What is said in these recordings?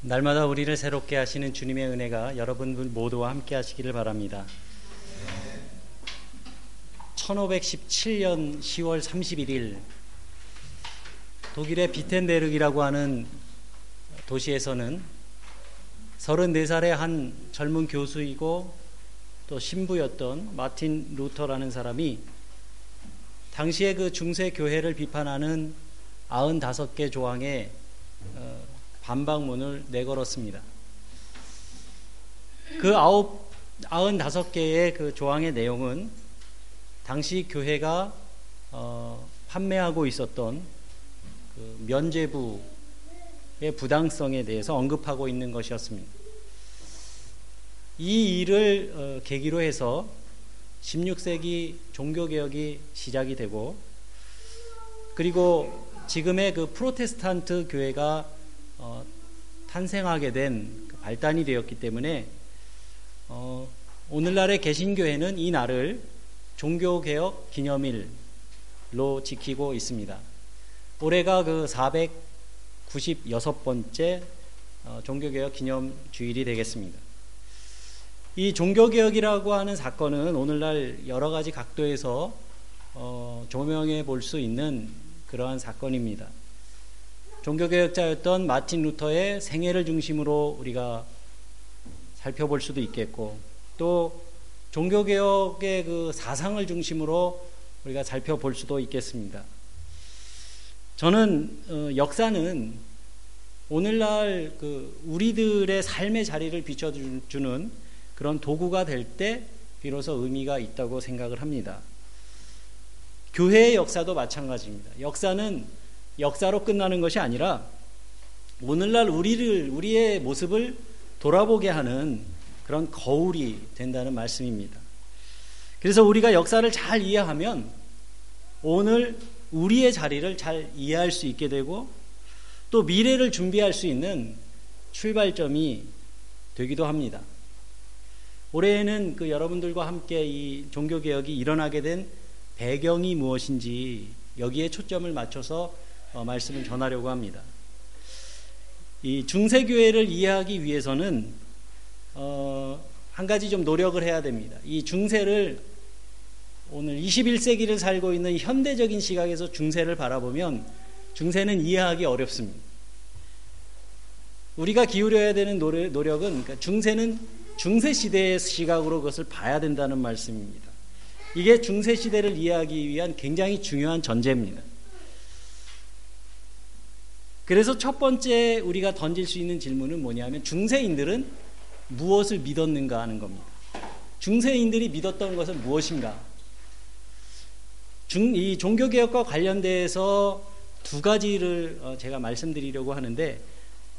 날마다 우리를 새롭게 하시는 주님의 은혜가 여러분 모두와 함께 하시기를 바랍니다. 1517년 10월 31일 독일의 비텐베르기라고 하는 도시에서는 34살의 한 젊은 교수이고 또 신부였던 마틴 루터라는 사람이 당시에 그 중세 교회를 비판하는 95개 조항의 어, 반박문을 내걸었습니다. 그 아홉, 95개의 그 조항의 내용은 당시 교회가 어, 판매하고 있었던 그 면제부의 부당성에 대해서 언급하고 있는 것이었습니다. 이 일을 어, 계기로 해서 16세기 종교개혁이 시작이 되고 그리고 지금의 그 프로테스탄트 교회가 어, 탄생하게 된그 발단이 되었기 때문에 어, 오늘날의 개신교회는 이 날을 종교개혁 기념일로 지키고 있습니다. 올해가 그 496번째 어, 종교개혁 기념 주일이 되겠습니다. 이 종교개혁이라고 하는 사건은 오늘날 여러 가지 각도에서 어, 조명해 볼 수 있는 그러한 사건입니다. 종교개혁자였던 마틴 루터의 생애를 중심으로 우리가 살펴볼 수도 있겠고 또 종교개혁의 그 사상을 중심으로 우리가 살펴볼 수도 있겠습니다. 저는 어, 역사는 오늘날 그 우리들의 삶의 자리를 비춰주는 그런 도구가 될 때 비로소 의미가 있다고 생각을 합니다. 교회의 역사도 마찬가지입니다. 역사는 역사로 끝나는 것이 아니라 오늘날 우리를 우리의 모습을 돌아보게 하는 그런 거울이 된다는 말씀입니다. 그래서 우리가 역사를 잘 이해하면 오늘 우리의 자리를 잘 이해할 수 있게 되고 또 미래를 준비할 수 있는 출발점이 되기도 합니다. 올해에는 그 여러분들과 함께 이 종교개혁이 일어나게 된 배경이 무엇인지 여기에 초점을 맞춰서 어, 말씀을 전하려고 합니다. 이 중세교회를 이해하기 위해서는 어, 한 가지 좀 노력을 해야 됩니다. 이 중세를 오늘 21세기를 살고 있는 현대적인 시각에서 중세를 바라보면 중세는 이해하기 어렵습니다. 우리가 기울여야 되는 노력은 그러니까 중세는 중세 시대의 시각으로 그것을 봐야 된다는 말씀입니다. 이게 중세 시대를 이해하기 위한 굉장히 중요한 전제입니다. 그래서 첫 번째 우리가 던질 수 있는 질문은 뭐냐면 중세인들은 무엇을 믿었는가 하는 겁니다. 중세인들이 믿었던 것은 무엇인가? 중, 이 종교개혁과 관련돼서 두 가지를 어, 제가 말씀드리려고 하는데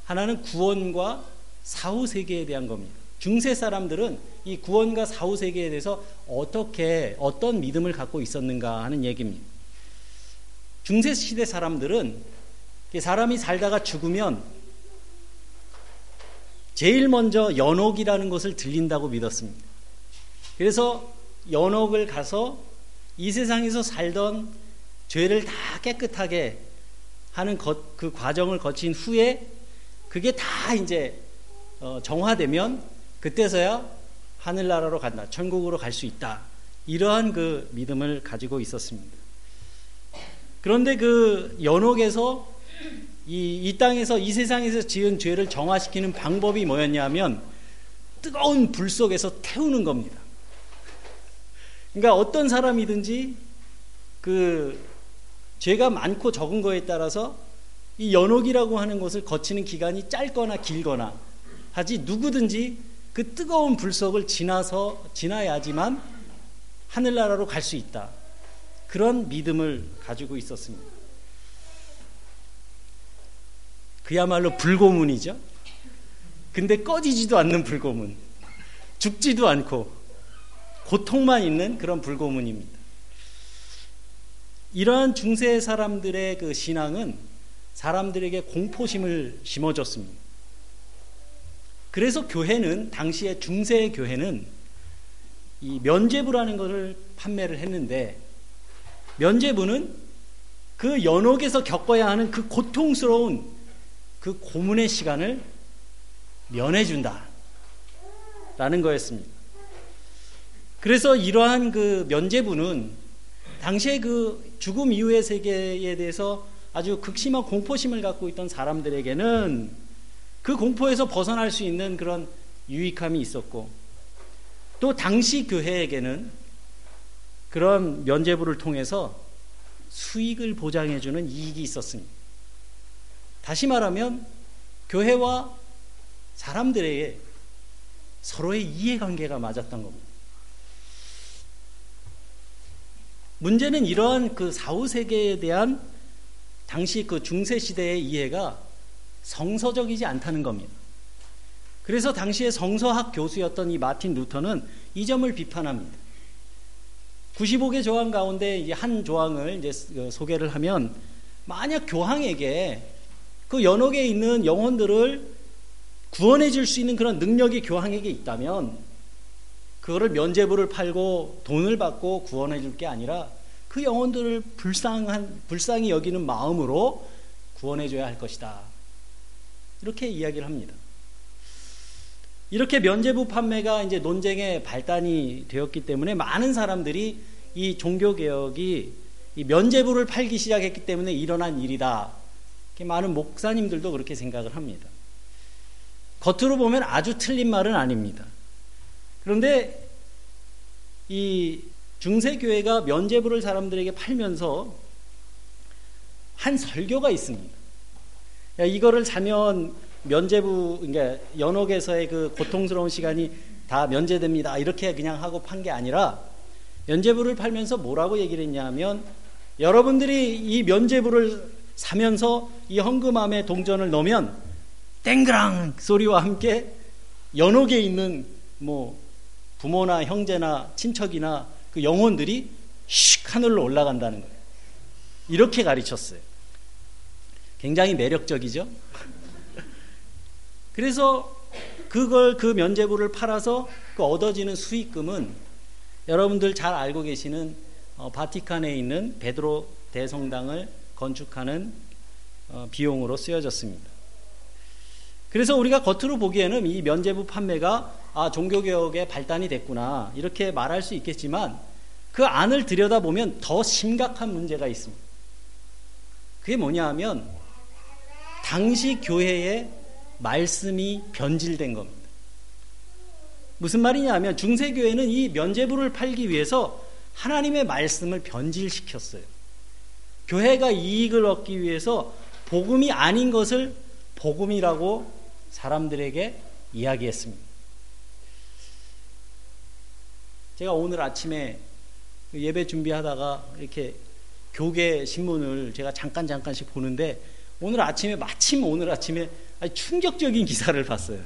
하나는 구원과 사후 세계에 대한 겁니다. 중세 사람들은 이 구원과 사후 세계에 대해서 어떻게 어떤 믿음을 갖고 있었는가 하는 얘기입니다. 중세 시대 사람들은 사람이 살다가 죽으면 제일 먼저 연옥이라는 것을 들린다고 믿었습니다. 그래서 연옥을 가서 이 세상에서 살던 죄를 다 깨끗하게 하는 것, 그 과정을 거친 후에 그게 다 이제 어, 정화되면 그때서야 하늘나라로 간다. 천국으로 갈 수 있다. 이러한 그 믿음을 가지고 있었습니다. 그런데 그 연옥에서 이, 이 땅에서 이 세상에서 지은 죄를 정화시키는 방법이 뭐였냐면 뜨거운 불 속에서 태우는 겁니다. 그러니까 어떤 사람이든지 그 죄가 많고 적은 거에 따라서 이 연옥이라고 하는 것을 거치는 기간이 짧거나 길거나 하지 누구든지 그 뜨거운 불속을 지나서 지나야지만 하늘나라로 갈 수 있다. 그런 믿음을 가지고 있었습니다. 그야말로 불고문이죠. 근데 꺼지지도 않는 불고문. 죽지도 않고 고통만 있는 그런 불고문입니다. 이러한 중세 사람들의 그 신앙은 사람들에게 공포심을 심어줬습니다. 그래서 교회는 당시에 중세 교회는 이 면제부라는 것을 판매를 했는데 면제부는 그 연옥에서 겪어야 하는 그 고통스러운 그 고문의 시간을 면해준다. 라는 거였습니다. 그래서 이러한 그 면제부는 당시에 그 죽음 이후의 세계에 대해서 아주 극심한 공포심을 갖고 있던 사람들에게는 그 공포에서 벗어날 수 있는 그런 유익함이 있었고 또 당시 교회에게는 그런 면제부를 통해서 수익을 보장해주는 이익이 있었습니다. 다시 말하면 교회와 사람들에게 서로의 이해관계가 맞았던 겁니다. 문제는 이러한 그 사후 세계에 대한 당시 그 중세 시대의 이해가 성서적이지 않다는 겁니다. 그래서 당시에 성서학 교수였던 이 마틴 루터는 이 점을 비판합니다. 95개 조항 가운데 한 조항을 이제 그 소개를 하면 만약 교황에게 그 연옥에 있는 영혼들을 구원해 줄 수 있는 그런 능력이 교황에게 있다면 그거를 면제부를 팔고 돈을 받고 구원해 줄 게 아니라 그 영혼들을 불쌍한 불쌍히 여기는 마음으로 구원해 줘야 할 것이다. 이렇게 이야기를 합니다. 이렇게 면제부 판매가 이제 논쟁의 발단이 되었기 때문에 많은 사람들이 이 종교 개혁이 이 면제부를 팔기 시작했기 때문에 일어난 일이다. 많은 목사님들도 그렇게 생각을 합니다. 겉으로 보면 아주 틀린 말은 아닙니다. 그런데 이 중세교회가 면제부를 사람들에게 팔면서 한 설교가 있습니다. 이거를 사면 면제부, 그러니까 연옥에서의 그 고통스러운 시간이 다 면제됩니다. 이렇게 그냥 하고 판 게 아니라 면제부를 팔면서 뭐라고 얘기를 했냐면 여러분들이 이 면제부를 사면서 이 헌금함에 동전을 넣으면 땡그랑 소리와 함께 연옥에 있는 뭐 부모나 형제나 친척이나 그 영혼들이 슉 하늘로 올라간다는 거예요. 이렇게 가르쳤어요. 굉장히 매력적이죠? 그래서 그걸 그 면제부를 팔아서 그 얻어지는 수익금은 여러분들 잘 알고 계시는 어, 바티칸에 있는 베드로 대성당을 건축하는 어, 비용으로 쓰여졌습니다. 그래서 우리가 겉으로 보기에는 이 면제부 판매가 아, 종교개혁의 발단이 됐구나. 이렇게 말할 수 있겠지만 그 안을 들여다보면 더 심각한 문제가 있습니다. 그게 뭐냐 하면 당시 교회의 말씀이 변질된 겁니다. 무슨 말이냐 하면 중세교회는 이 면제부를 팔기 위해서 하나님의 말씀을 변질시켰어요. 교회가 이익을 얻기 위해서 복음이 아닌 것을 복음이라고 사람들에게 이야기했습니다. 제가 오늘 아침에 예배 준비하다가 이렇게 교계 신문을 제가 잠깐 잠깐씩 보는데 오늘 아침에 마침 오늘 아침에 충격적인 기사를 봤어요.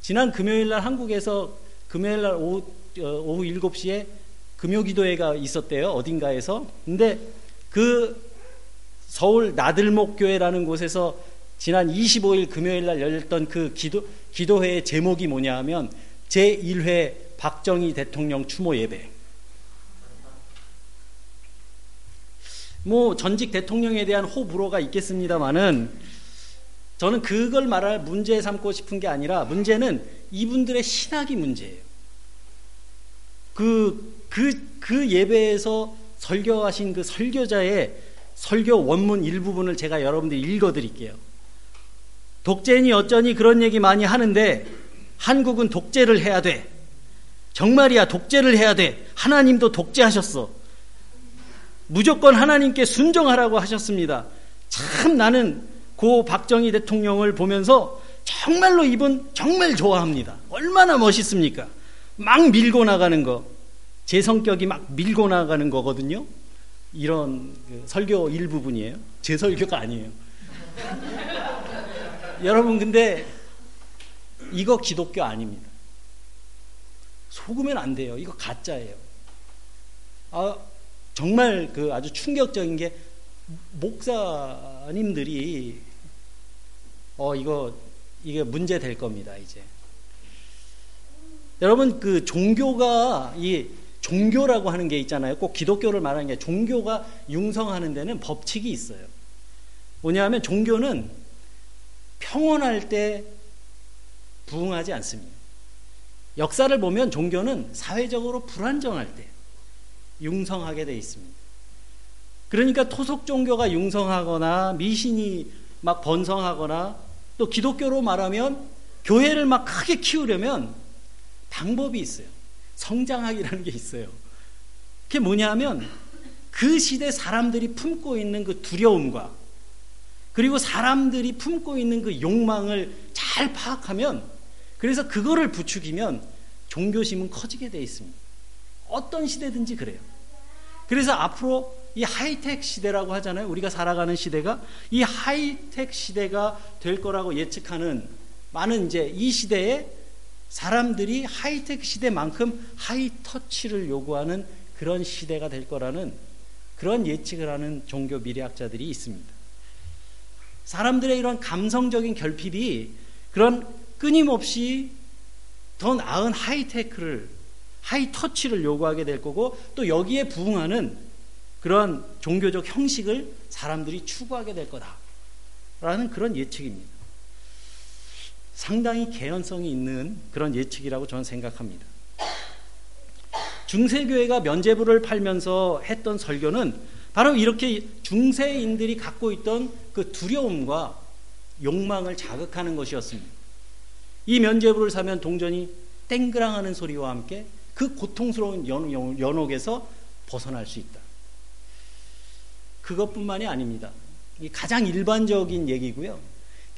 지난 금요일 날 한국에서 금요일 날 오후, 어, 오후 7시에 금요 기도회가 있었대요. 어딘가에서. 근데 그 서울 나들목교회라는 곳에서 지난 25일 금요일 날 열렸던 그 기도, 기도회의 제목이 뭐냐 하면 제1회 박정희 대통령 추모 예배. 뭐 전직 대통령에 대한 호불호가 있겠습니다만은 저는 그걸 말할 문제 삼고 싶은 게 아니라 문제는 이분들의 신학이 문제예요. 그, 그, 그 예배에서 설교하신 그 설교자의 설교 원문 일부분을 제가 여러분들 읽어 드릴게요. 독재니 어쩌니 그런 얘기 많이 하는데 한국은 독재를 해야 돼. 정말이야, 독재를 해야 돼. 하나님도 독재하셨어. 무조건 하나님께 순종하라고 하셨습니다. 참 나는 고 박정희 대통령을 보면서 정말로 이분 정말 좋아합니다. 얼마나 멋있습니까? 막 밀고 나가는 거. 제 성격이 막 밀고 나가는 거거든요. 이런 그 설교 일부분이에요. 제 설교가 아니에요. 여러분, 근데 이거 기독교 아닙니다. 속으면 안 돼요. 이거 가짜예요. 아, 정말 그 아주 충격적인 게 목사님들이 어 이거 이게 문제 될 겁니다 이제 여러분 그 종교가 이 종교라고 하는 게 있잖아요 꼭 기독교를 말하는 게 종교가 융성하는 데는 법칙이 있어요 뭐냐하면 종교는 평온할 때 부응하지 않습니다. 역사를 보면 종교는 사회적으로 불안정할 때 융성하게 돼 있습니다. 그러니까 토속 종교가 융성하거나 미신이 막 번성하거나 또 기독교로 말하면 교회를 막 크게 키우려면 방법이 있어요. 성장학이라는 게 있어요. 그게 뭐냐면 그 시대 사람들이 품고 있는 그 두려움과 그리고 사람들이 품고 있는 그 욕망을 잘 파악하면 그래서 그거를 부추기면 종교심은 커지게 되어 있습니다. 어떤 시대든지 그래요. 그래서 앞으로 이 하이텍 시대라고 하잖아요. 우리가 살아가는 시대가 이 하이텍 시대가 될 거라고 예측하는 많은 이제 이 시대에 사람들이 하이텍 시대만큼 하이터치를 요구하는 그런 시대가 될 거라는 그런 예측을 하는 종교 미래학자들이 있습니다. 사람들의 이런 감성적인 결핍이 그런 끊임없이 더 나은 하이테크를 하이터치를 요구하게 될 거고 또 여기에 부응하는 그런 종교적 형식을 사람들이 추구하게 될 거다라는 그런 예측입니다. 상당히 개연성이 있는 그런 예측이라고 저는 생각합니다. 중세교회가 면제부를 팔면서 했던 설교는 바로 이렇게 중세인들이 갖고 있던 그 두려움과 욕망을 자극하는 것이었습니다. 이 면제부를 사면 동전이 땡그랑 하는 소리와 함께 그 고통스러운 연옥에서 벗어날 수 있다. 그것뿐만이 아닙니다. 가장 일반적인 얘기고요.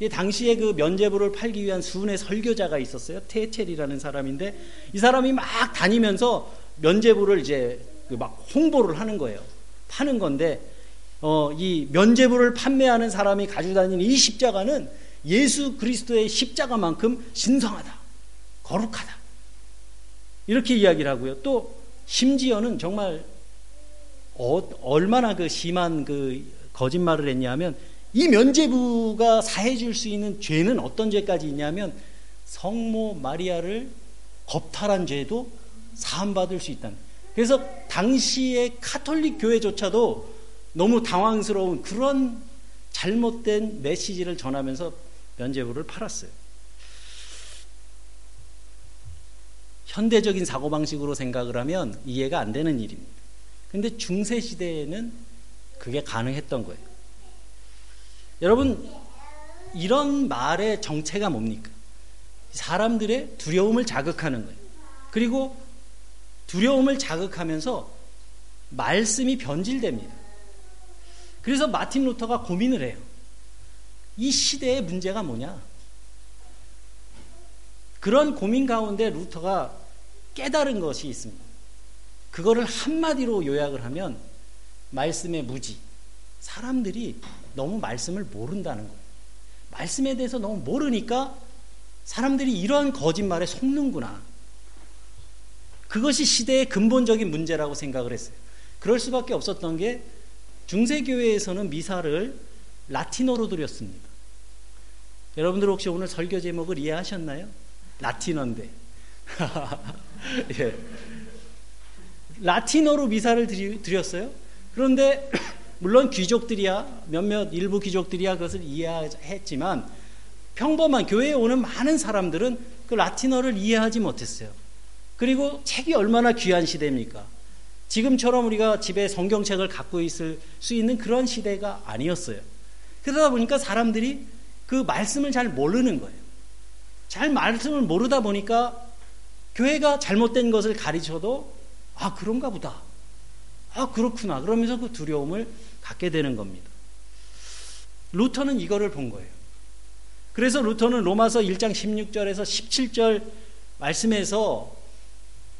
당시에 그 면제부를 팔기 위한 수훈의 설교자가 있었어요. 테첼이라는 사람인데 이 사람이 막 다니면서 면제부를 이제 그막 홍보를 하는 거예요. 파는 건데 어, 이 면제부를 판매하는 사람이 가지고 다니는 이 십자가는 예수 그리스도의 십자가만큼 신성하다, 거룩하다. 이렇게 이야기를 하고요. 또 심지어는 정말 어, 얼마나 그 심한 그 거짓말을 했냐면 이 면제부가 사해 줄 수 있는 죄는 어떤 죄까지 있냐면 성모 마리아를 겁탈한 죄도 사함받을 수 있다는. 그래서 당시의 카톨릭 교회조차도 너무 당황스러운 그런 잘못된 메시지를 전하면서 면제부를 팔았어요. 현대적인 사고방식으로 생각을 하면 이해가 안 되는 일입니다. 근데 중세 시대에는 그게 가능했던 거예요. 여러분, 이런 말의 정체가 뭡니까? 사람들의 두려움을 자극하는 거예요. 그리고 두려움을 자극하면서 말씀이 변질됩니다. 그래서 마틴 루터가 고민을 해요. 이 시대의 문제가 뭐냐? 그런 고민 가운데 루터가 깨달은 것이 있습니다. 그거를 한마디로 요약을 하면 말씀의 무지. 사람들이 너무 말씀을 모른다는 거예요. 말씀에 대해서 너무 모르니까 사람들이 이런 거짓말에 속는구나. 그것이 시대의 근본적인 문제라고 생각을 했어요. 그럴 수밖에 없었던 게 중세교회에서는 미사를 라틴어로 드렸습니다. 여러분들 혹시 오늘 설교 제목을 이해하셨나요? 라틴어인데. 예. 라틴어로 미사를 드렸어요. 그런데 물론 귀족들이야 몇몇 일부 귀족들이야 그것을 이해했지만 평범한 교회에 오는 많은 사람들은 그 라틴어를 이해하지 못했어요. 그리고 책이 얼마나 귀한 시대입니까? 지금처럼 우리가 집에 성경책을 갖고 있을 수 있는 그런 시대가 아니었어요. 그러다 보니까 사람들이 그 말씀을 잘 모르는 거예요. 잘 말씀을 모르다 보니까 교회가 잘못된 것을 가르쳐도 아 그런가 보다. 아 그렇구나. 그러면서 그 두려움을 갖게 되는 겁니다. 루터는 이거를 본 거예요. 그래서 루터는 로마서 1장 16절에서 17절 말씀에서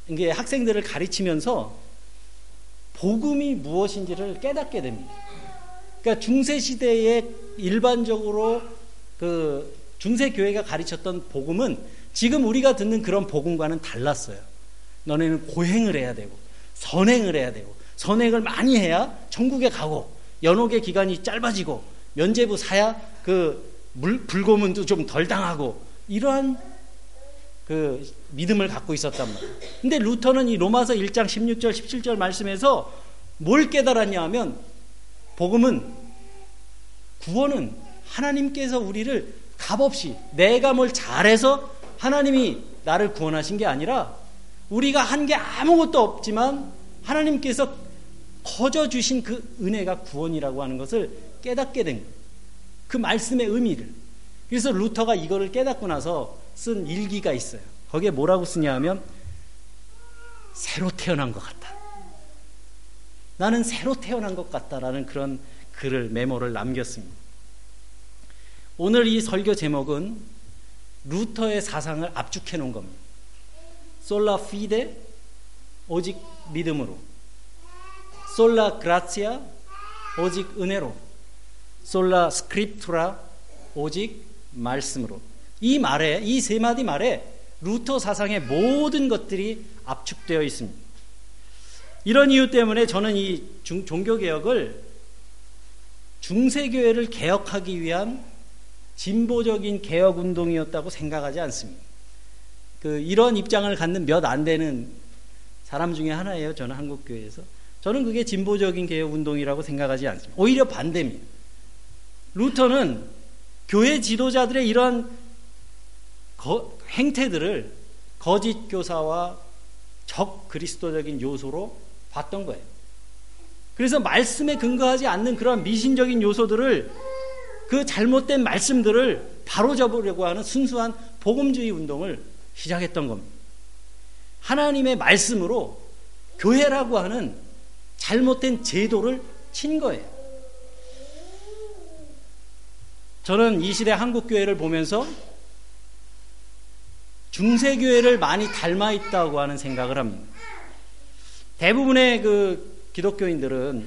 이게 학생들을 가르치면서 복음이 무엇인지를 깨닫게 됩니다. 그러니까 중세 시대에 일반적으로 그 중세 교회가 가르쳤던 복음은 지금 우리가 듣는 그런 복음과는 달랐어요. 너네는 고행을 해야 되고 선행을 해야 되고 선행을 많이 해야 천국에 가고 연옥의 기간이 짧아지고 면제부 사야 그 물, 불고문도 좀 덜 당하고 이러한 그 믿음을 갖고 있었단 말이에요. 근데 루터는 이 로마서 1장 16절 17절 말씀에서 뭘 깨달았냐 하면 복음은 구원은 하나님께서 우리를 값없이 내가 뭘 잘해서 하나님이 나를 구원하신 게 아니라 우리가 한 게 아무것도 없지만 하나님께서 거저 주신 그 은혜가 구원이라고 하는 것을 깨닫게 된 거예요. 그 말씀의 의미를. 그래서 루터가 이거를 깨닫고 나서 쓴 일기가 있어요. 거기에 뭐라고 쓰냐 하면 새로 태어난 것 같다. 나는 새로 태어난 것 같다라는 그런 글을 메모를 남겼습니다. 오늘 이 설교 제목은 루터의 사상을 압축해 놓은 겁니다. 솔라 피데 오직 믿음으로 솔라 그라치아 오직 은혜로 솔라 스크립투라 오직 말씀으로 이 말에 이 세 마디 말에 루터 사상의 모든 것들이 압축되어 있습니다. 이런 이유 때문에 저는 이 중, 종교개혁을 중세교회를 개혁하기 위한 진보적인 개혁 운동이었다고 생각하지 않습니다. 그 이런 입장을 갖는 몇 안 되는 사람 중에 하나예요. 저는 한국 교회에서 저는 그게 진보적인 개혁 운동이라고 생각하지 않습니다. 오히려 반대입니다. 루터는 교회 지도자들의 이러한 거, 행태들을 거짓 교사와 적 그리스도적인 요소로 봤던 거예요. 그래서 말씀에 근거하지 않는 그런 미신적인 요소들을 그 잘못된 말씀들을 바로잡으려고 하는 순수한 복음주의 운동을 시작했던 겁니다. 하나님의 말씀으로 교회라고 하는 잘못된 제도를 친 거예요. 저는 이 시대 한국 교회를 보면서 중세 교회를 많이 닮아 있다고 하는 생각을 합니다. 대부분의 그 기독교인들은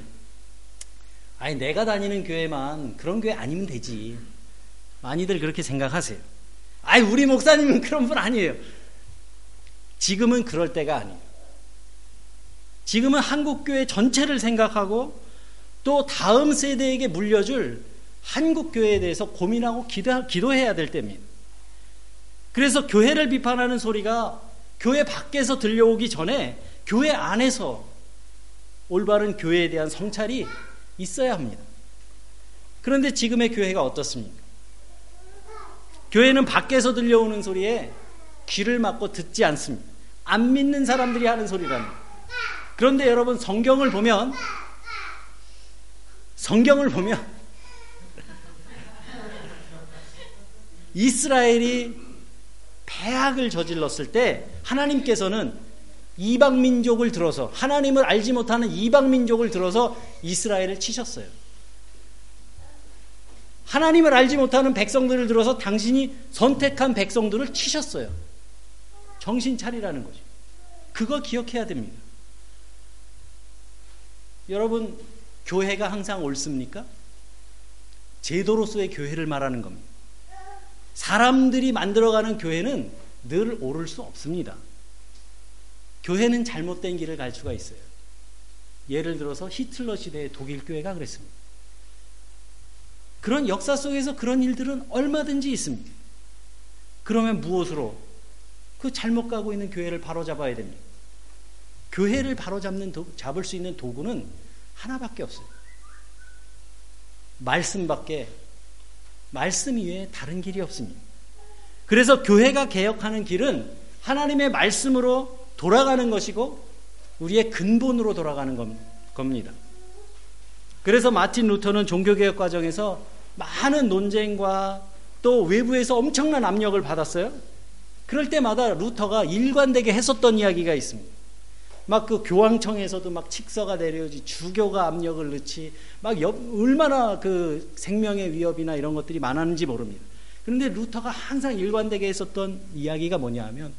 아니 내가 다니는 교회만 그런 교회 아니면 되지. 많이들 그렇게 생각하세요. 아이 우리 목사님은 그런 분 아니에요. 지금은 그럴 때가 아니에요. 지금은 한국 교회 전체를 생각하고 또 다음 세대에게 물려줄 한국 교회에 대해서 고민하고 기도, 기도해야 될 때입니다. 그래서 교회를 비판하는 소리가 교회 밖에서 들려오기 전에 교회 안에서 올바른 교회에 대한 성찰이 있어야 합니다. 그런데 지금의 교회가 어떻습니까? 교회는 밖에서 들려오는 소리에 귀를 막고 듣지 않습니다. 안 믿는 사람들이 하는 소리라는. 그런데 여러분 성경을 보면 성경을 보면 이스라엘이 폐악을 저질렀을 때 하나님께서는 이방 민족을 들어서 하나님을 알지 못하는 이방 민족을 들어서 이스라엘을 치셨어요. 하나님을 알지 못하는 백성들을 들어서 당신이 선택한 백성들을 치셨어요. 정신 차리라는 거죠. 그거 기억해야 됩니다. 여러분, 교회가 항상 옳습니까? 제도로서의 교회를 말하는 겁니다. 사람들이 만들어가는 교회는 늘 옳을 수 없습니다. 교회는 잘못된 길을 갈 수가 있어요. 예를 들어서 히틀러 시대의 독일 교회가 그랬습니다. 그런 역사 속에서 그런 일들은 얼마든지 있습니다. 그러면 무엇으로 그 잘못 가고 있는 교회를 바로잡아야 됩니다. 교회를 바로잡는 도, 잡을 수 있는 도구는 하나밖에 없어요. 말씀밖에 말씀 이외에 다른 길이 없습니다. 그래서 교회가 개혁하는 길은 하나님의 말씀으로 돌아가는 것이고 우리의 근본으로 돌아가는 겁니다. 그래서 마틴 루터는 종교개혁 과정에서 많은 논쟁과 또 외부에서 엄청난 압력을 받았어요. 그럴 때마다 루터가 일관되게 했었던 이야기가 있습니다. 막 그 교황청에서도 막 칙서가 내려오지 주교가 압력을 넣지 막 여, 얼마나 그 생명의 위협이나 이런 것들이 많았는지 모릅니다. 그런데 루터가 항상 일관되게 했었던 이야기가 뭐냐 하면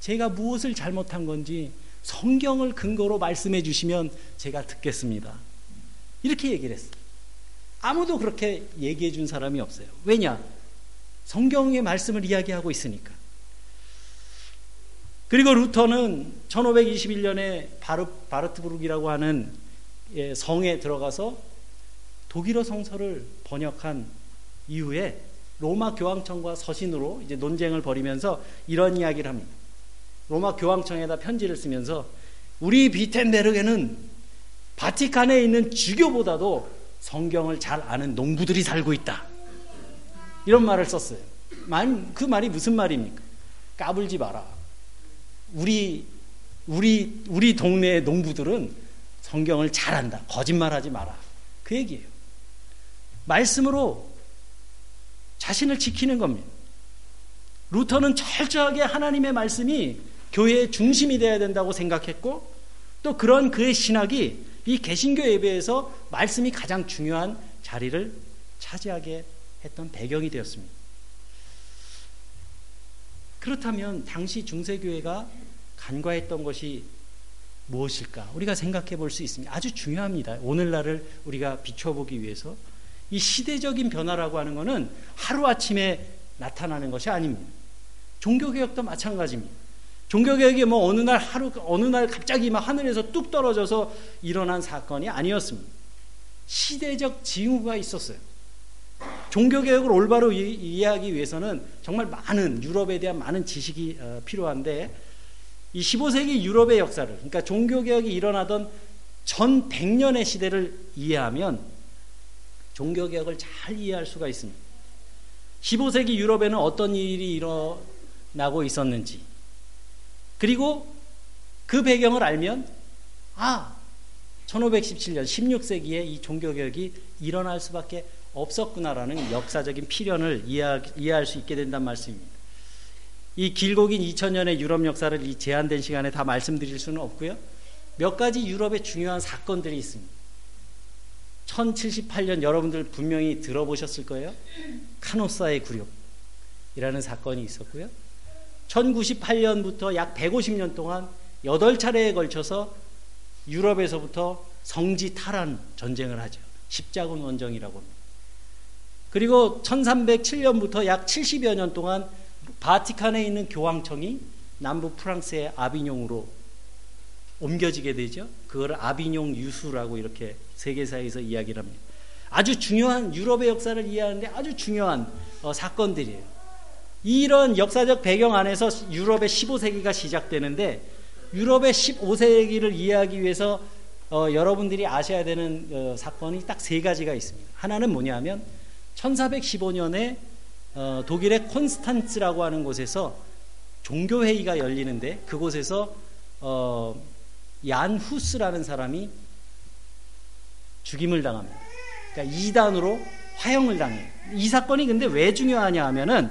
제가 무엇을 잘못한 건지 성경을 근거로 말씀해 주시면 제가 듣겠습니다. 이렇게 얘기를 했어요. 아무도 그렇게 얘기해 준 사람이 없어요. 왜냐? 성경의 말씀을 이야기하고 있으니까. 그리고 루터는 1521년에 바르, 바르트부르기라고 하는 예, 성에 들어가서 독일어 성서를 번역한 이후에 로마 교황청과 서신으로 이제 논쟁을 벌이면서 이런 이야기를 합니다. 로마 교황청에다 편지를 쓰면서 우리 비텐베르게는 바티칸에 있는 주교보다도 성경을 잘 아는 농부들이 살고 있다. 이런 말을 썼어요. 그 말이 무슨 말입니까? 까불지 마라. 우리 우리 우리 동네 농부들은 성경을 잘한다. 거짓말하지 마라. 그 얘기예요. 말씀으로 자신을 지키는 겁니다. 루터는 철저하게 하나님의 말씀이 교회의 중심이 되어야 된다고 생각했고 또 그런 그의 신학이 이 개신교 예배에서 말씀이 가장 중요한 자리를 차지하게 했던 배경이 되었습니다. 그렇다면 당시 중세교회가 간과했던 것이 무엇일까? 우리가 생각해 볼 수 있습니다. 아주 중요합니다. 오늘날을 우리가 비춰보기 위해서 이 시대적인 변화라고 하는 것은 하루아침에 나타나는 것이 아닙니다. 종교개혁도 마찬가지입니다. 종교개혁이 뭐 어느 날 하루, 어느 날 갑자기 막 하늘에서 뚝 떨어져서 일어난 사건이 아니었습니다. 시대적 징후가 있었어요. 종교개혁을 올바로 이해하기 위해서는 정말 많은 유럽에 대한 많은 지식이 어, 필요한데 이 15세기 유럽의 역사를 그러니까 종교개혁이 일어나던 전 100년의 시대를 이해하면 종교개혁을 잘 이해할 수가 있습니다. 15세기 유럽에는 어떤 일이 일어나고 있었는지 그리고 그 배경을 알면 아 1517년 16세기에 이 종교개혁이 일어날 수밖에 없었구나라는 역사적인 필연을 이해할 수 있게 된다는 말씀입니다. 이 길고 긴 2000년의 유럽 역사를 이 제한된 시간에 다 말씀드릴 수는 없고요. 몇 가지 유럽의 중요한 사건들이 있습니다. 1078년 여러분들 분명히 들어보셨을 거예요. 카노사의 굴욕이라는 사건이 있었고요. 1098년부터 약 150년 동안 8차례에 걸쳐서 유럽에서부터 성지 탈환 전쟁을 하죠. 십자군 원정이라고 합니다. 그리고 1307년부터 약 70여 년 동안 바티칸에 있는 교황청이 남부 프랑스의 아비뇽으로 옮겨지게 되죠. 그걸 아비뇽 유수라고 이렇게 세계사에서 이야기를 합니다. 아주 중요한 유럽의 역사를 이해하는데 아주 중요한 어, 사건들이에요. 이런 역사적 배경 안에서 유럽의 15세기가 시작되는데 유럽의 15세기를 이해하기 위해서 어, 여러분들이 아셔야 되는 어, 사건이 딱 세 가지가 있습니다. 하나는 뭐냐면 1415년에 어, 독일의 콘스탄츠라고 하는 곳에서 종교회의가 열리는데 그곳에서 어, 얀 후스라는 사람이 죽임을 당합니다. 그러니까 이단으로 화형을 당해요. 이 사건이 근데 왜 중요하냐 하면은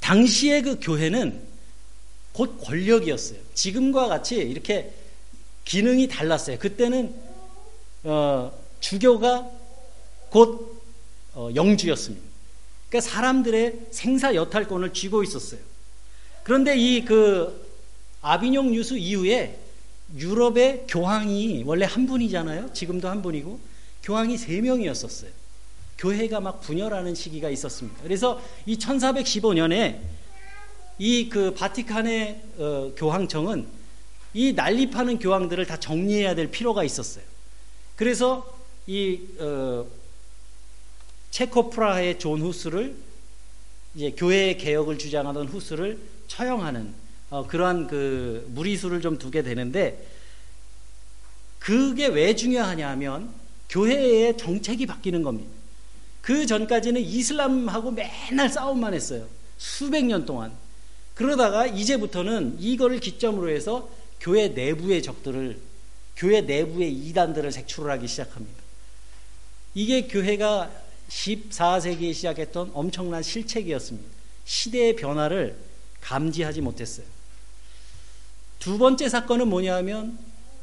당시의 그 교회는 곧 권력이었어요. 지금과 같이 이렇게 기능이 달랐어요. 그때는 어, 주교가 곧 어, 영주였습니다. 그러니까 사람들의 생사 여탈권을 쥐고 있었어요. 그런데 이 그 아비뇽 유수 이후에 유럽의 교황이 원래 한 분이잖아요. 지금도 한 분이고 교황이 세 명이었었어요. 교회가 막 분열하는 시기가 있었습니다. 그래서 이 1415년에 이 그 바티칸의 어, 교황청은 이 난립하는 교황들을 다 정리해야 될 필요가 있었어요. 그래서 이 어, 체코 프라하의 존 후스를 이제 교회의 개혁을 주장하던 후스를 처형하는 어, 그러한 그 무리수를 좀 두게 되는데 그게 왜 중요하냐 하면 교회의 정책이 바뀌는 겁니다. 그 전까지는 이슬람하고 맨날 싸움만 했어요. 수백 년 동안. 그러다가 이제부터는 이거를 기점으로 해서 교회 내부의 적들을, 교회 내부의 이단들을 색출하기 시작합니다. 이게 교회가 14세기에 시작했던 엄청난 실책이었습니다. 시대의 변화를 감지하지 못했어요. 두 번째 사건은 뭐냐 하면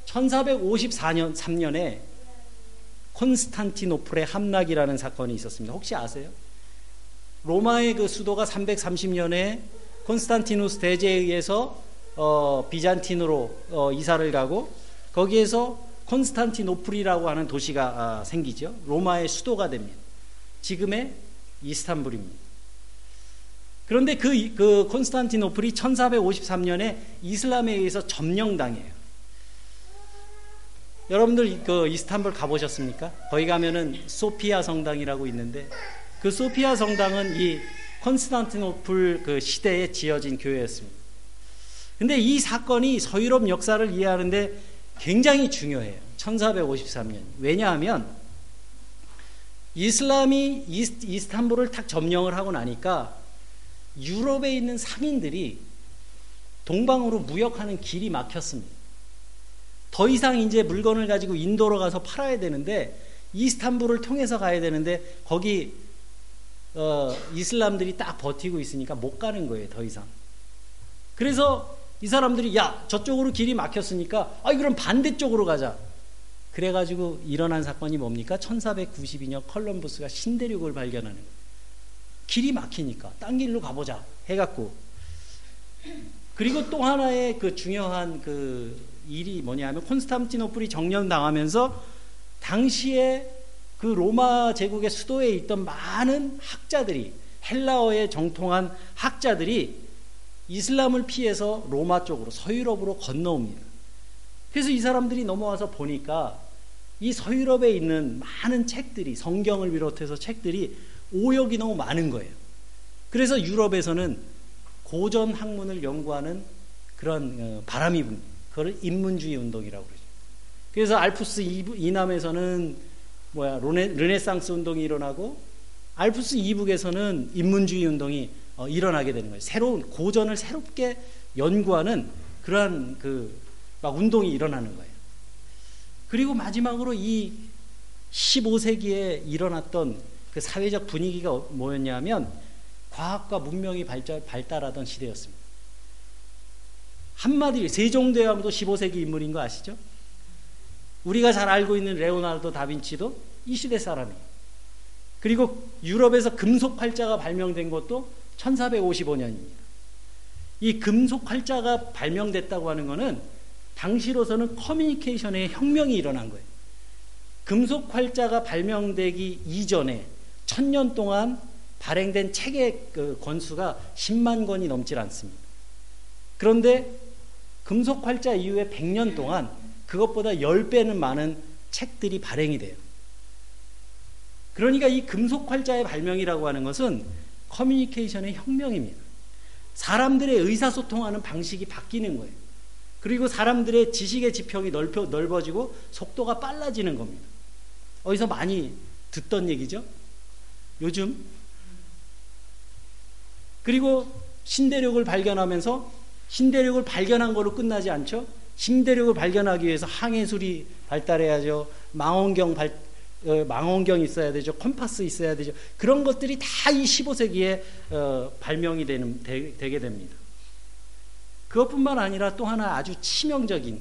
1454년 3년에 콘스탄티노플의 함락이라는 사건이 있었습니다. 혹시 아세요? 로마의 그 수도가 330년에 콘스탄티누스 대제에 의해서 어, 비잔틴으로 어, 이사를 가고 거기에서 콘스탄티노플이라고 하는 도시가 아, 생기죠. 로마의 수도가 됩니다. 지금의 이스탄불입니다. 그런데 그, 그 콘스탄티노플이 1453년에 이슬람에 의해서 점령당해요. 여러분들 그 이스탄불 가보셨습니까? 거기 가면은 소피아 성당이라고 있는데 그 소피아 성당은 이 콘스탄티노플 그 시대에 지어진 교회였습니다. 근데 이 사건이 서유럽 역사를 이해하는데 굉장히 중요해요. 1453년. 왜냐하면 이슬람이 이스탄불을 탁 점령을 하고 나니까 유럽에 있는 상인들이 동방으로 무역하는 길이 막혔습니다. 더 이상 이제 물건을 가지고 인도로 가서 팔아야 되는데 이스탄불을 통해서 가야 되는데 거기 어, 이슬람들이 딱 버티고 있으니까 못 가는 거예요, 더 이상. 그래서 이 사람들이 야, 저쪽으로 길이 막혔으니까 아, 그럼 반대쪽으로 가자. 그래가지고 일어난 사건이 뭡니까? 1492년 컬럼버스가 신대륙을 발견하는. 길이 막히니까 딴 길로 가보자 해갖고 그리고 또 하나의 그 중요한 그 일이 뭐냐면 콘스탄티노플이 정년당하면서 당시에 그 로마 제국의 수도에 있던 많은 학자들이 헬라어에 정통한 학자들이 이슬람을 피해서 로마 쪽으로 서유럽으로 건너옵니다. 그래서 이 사람들이 넘어와서 보니까 이 서유럽에 있는 많은 책들이 성경을 비롯해서 책들이 오역이 너무 많은 거예요. 그래서 유럽에서는 고전 학문을 연구하는 그런 어, 바람이 분 그걸 인문주의 운동이라고 그러죠. 그래서 알프스 이남에서는 뭐야 르네, 르네상스 운동이 일어나고 알프스 이북에서는 인문주의 운동이 어, 일어나게 되는 거예요. 새로운 고전을 새롭게 연구하는 그러한 그 막 운동이 일어나는 거예요. 그리고 마지막으로 이 15세기에 일어났던 그 사회적 분위기가 뭐였냐면 과학과 문명이 발달, 발달하던 시대였습니다. 한마디로 세종대왕도 15세기 인물인 거 아시죠? 우리가 잘 알고 있는 레오나르도 다빈치도 이 시대 사람이에요. 그리고 유럽에서 금속 활자가 발명된 것도 1455년입니다. 이 금속 활자가 발명됐다고 하는 것은 당시로서는 커뮤니케이션의 혁명이 일어난 거예요. 금속 활자가 발명되기 이전에 천년 동안 발행된 책의 그 권수가 10만 권이 넘질 않습니다. 그런데 금속 활자 이후에 100년 동안 그것보다 10배는 많은 책들이 발행이 돼요. 그러니까 이 금속 활자의 발명이라고 하는 것은 커뮤니케이션의 혁명입니다. 사람들의 의사소통하는 방식이 바뀌는 거예요. 그리고 사람들의 지식의 지평이 넓혀, 넓어지고 속도가 빨라지는 겁니다. 어디서 많이 듣던 얘기죠? 요즘. 그리고 신대륙을 발견하면서 신대륙을 발견한 거로 끝나지 않죠? 신대륙을 발견하기 위해서 항해술이 발달해야죠. 망원경 발, 어, 망원경 있어야 되죠. 컴파스 있어야 되죠. 그런 것들이 다 이 15세기에 어, 발명이 되는, 되, 되게 됩니다. 그것뿐만 아니라 또 하나 아주 치명적인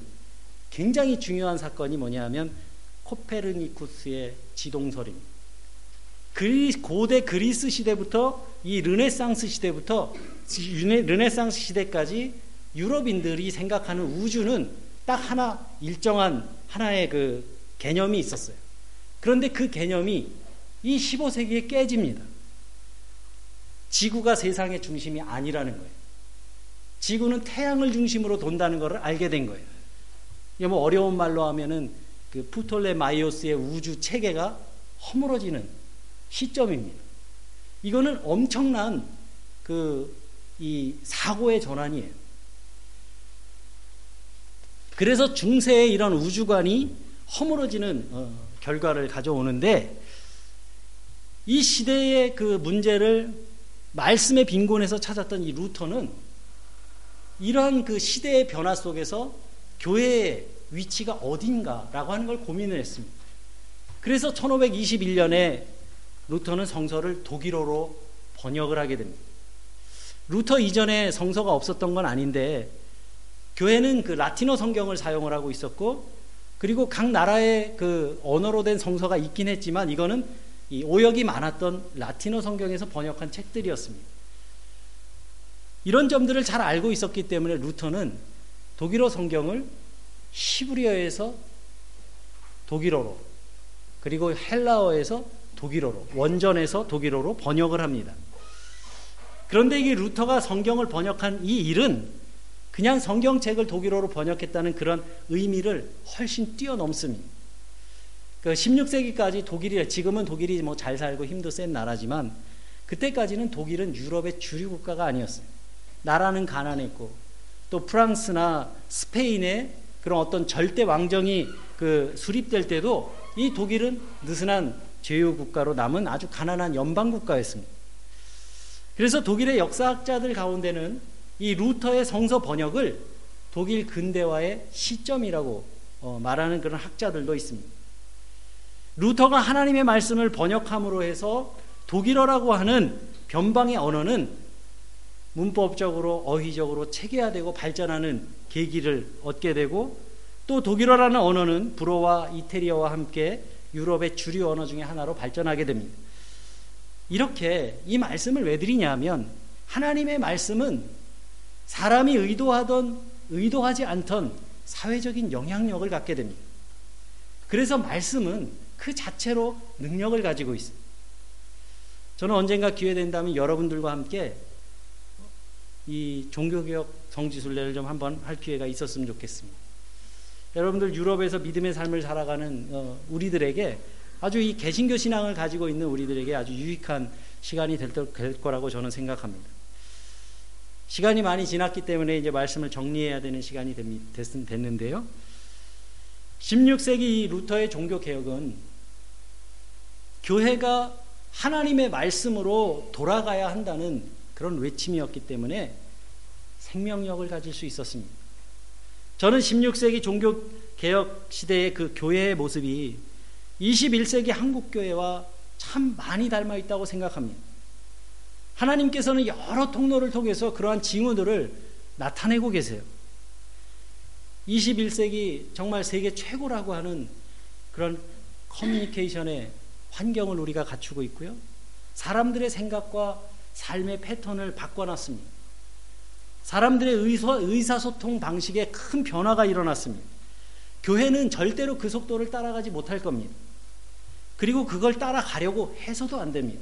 굉장히 중요한 사건이 뭐냐면 코페르니쿠스의 지동설입니다. 그리, 고대 그리스 시대부터 이 르네상스 시대부터 르네상스 시대까지 유럽인들이 생각하는 우주는 딱 하나 일정한 하나의 그 개념이 있었어요. 그런데 그 개념이 이 15세기에 깨집니다. 지구가 세상의 중심이 아니라는 거예요. 지구는 태양을 중심으로 돈다는 것을 알게 된 거예요. 이게 뭐 어려운 말로 하면은 그 프톨레마이오스의 우주 체계가 허물어지는 시점입니다. 이거는 엄청난 그 이 사고의 전환이에요. 그래서 중세의 이런 우주관이 허물어지는 어, 결과를 가져오는데 이 시대의 그 문제를 말씀의 빈곤에서 찾았던 이 루터는 이러한 그 시대의 변화 속에서 교회의 위치가 어딘가라고 하는 걸 고민을 했습니다. 그래서 1521년에 루터는 성서를 독일어로 번역을 하게 됩니다. 루터 이전에 성서가 없었던 건 아닌데 교회는 그 라틴어 성경을 사용을 하고 있었고 그리고 각 나라의 그 언어로 된 성서가 있긴 했지만 이거는 이 오역이 많았던 라틴어 성경에서 번역한 책들이었습니다. 이런 점들을 잘 알고 있었기 때문에 루터는 독일어 성경을 히브리어에서 독일어로 그리고 헬라어에서 독일어로 원전에서 독일어로 번역을 합니다. 그런데 이게 루터가 성경을 번역한 이 일은 그냥 성경책을 독일어로 번역했다는 그런 의미를 훨씬 뛰어넘습니다. 그 16세기까지 독일이 지금은 독일이 뭐 잘 살고 힘도 센 나라지만 그때까지는 독일은 유럽의 주류 국가가 아니었어요. 나라는 가난했고 또 프랑스나 스페인의 그런 어떤 절대 왕정이 그 수립될 때도 이 독일은 느슨한 제휴 국가로 남은 아주 가난한 연방 국가였습니다. 그래서 독일의 역사학자들 가운데는 이 루터의 성서 번역을 독일 근대화의 시점이라고 어, 말하는 그런 학자들도 있습니다. 루터가 하나님의 말씀을 번역함으로 해서 독일어라고 하는 변방의 언어는 문법적으로 어휘적으로 체계화되고 발전하는 계기를 얻게 되고 또 독일어라는 언어는 불어와 이태리어와 함께 유럽의 주류 언어 중의 하나로 발전하게 됩니다. 이렇게 이 말씀을 왜 드리냐면 하나님의 말씀은 사람이 의도하던 의도하지 않던 사회적인 영향력을 갖게 됩니다. 그래서 말씀은 그 자체로 능력을 가지고 있습니다. 저는 언젠가 기회 된다면 여러분들과 함께 이 종교개혁 성지순례를 좀 한번 할 기회가 있었으면 좋겠습니다. 여러분들 유럽에서 믿음의 삶을 살아가는 어, 우리들에게 아주 이 개신교 신앙을 가지고 있는 우리들에게 아주 유익한 시간이 될, 될 거라고 저는 생각합니다. 시간이 많이 지났기 때문에 이제 말씀을 정리해야 되는 시간이 됐, 됐는데요. 16세기 루터의 종교 개혁은 교회가 하나님의 말씀으로 돌아가야 한다는 그런 외침이었기 때문에 생명력을 가질 수 있었습니다. 저는 16세기 종교 개혁 시대의 그 교회의 모습이 21세기 한국 교회와 참 많이 닮아 있다고 생각합니다. 하나님께서는 여러 통로를 통해서 그러한 징후들을 나타내고 계세요. 21세기 정말 세계 최고라고 하는 그런 커뮤니케이션의 환경을 우리가 갖추고 있고요. 사람들의 생각과 삶의 패턴을 바꿔놨습니다. 사람들의 의사, 소통 방식에 큰 변화가 일어났습니다. 교회는 절대로 그 속도를 따라가지 못할 겁니다. 그리고 그걸 따라가려고 해서도 안 됩니다.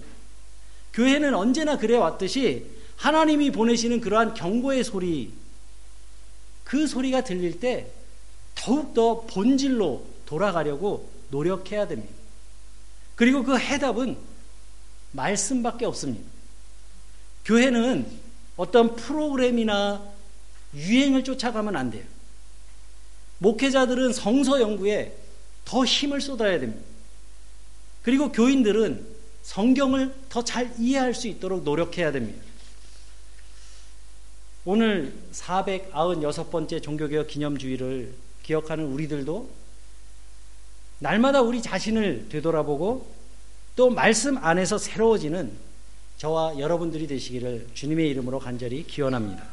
교회는 언제나 그래 왔듯이 하나님이 보내시는 그러한 경고의 소리, 그 소리가 들릴 때 더욱더 본질로 돌아가려고 노력해야 됩니다. 그리고 그 해답은 말씀밖에 없습니다. 교회는 어떤 프로그램이나 유행을 쫓아가면 안 돼요. 목회자들은 성서 연구에 더 힘을 쏟아야 됩니다. 그리고 교인들은 성경을 더 잘 이해할 수 있도록 노력해야 됩니다. 오늘 496번째 종교개혁 기념주의를 기억하는 우리들도 날마다 우리 자신을 되돌아보고 또 말씀 안에서 새로워지는 저와 여러분들이 되시기를 주님의 이름으로 간절히 기원합니다.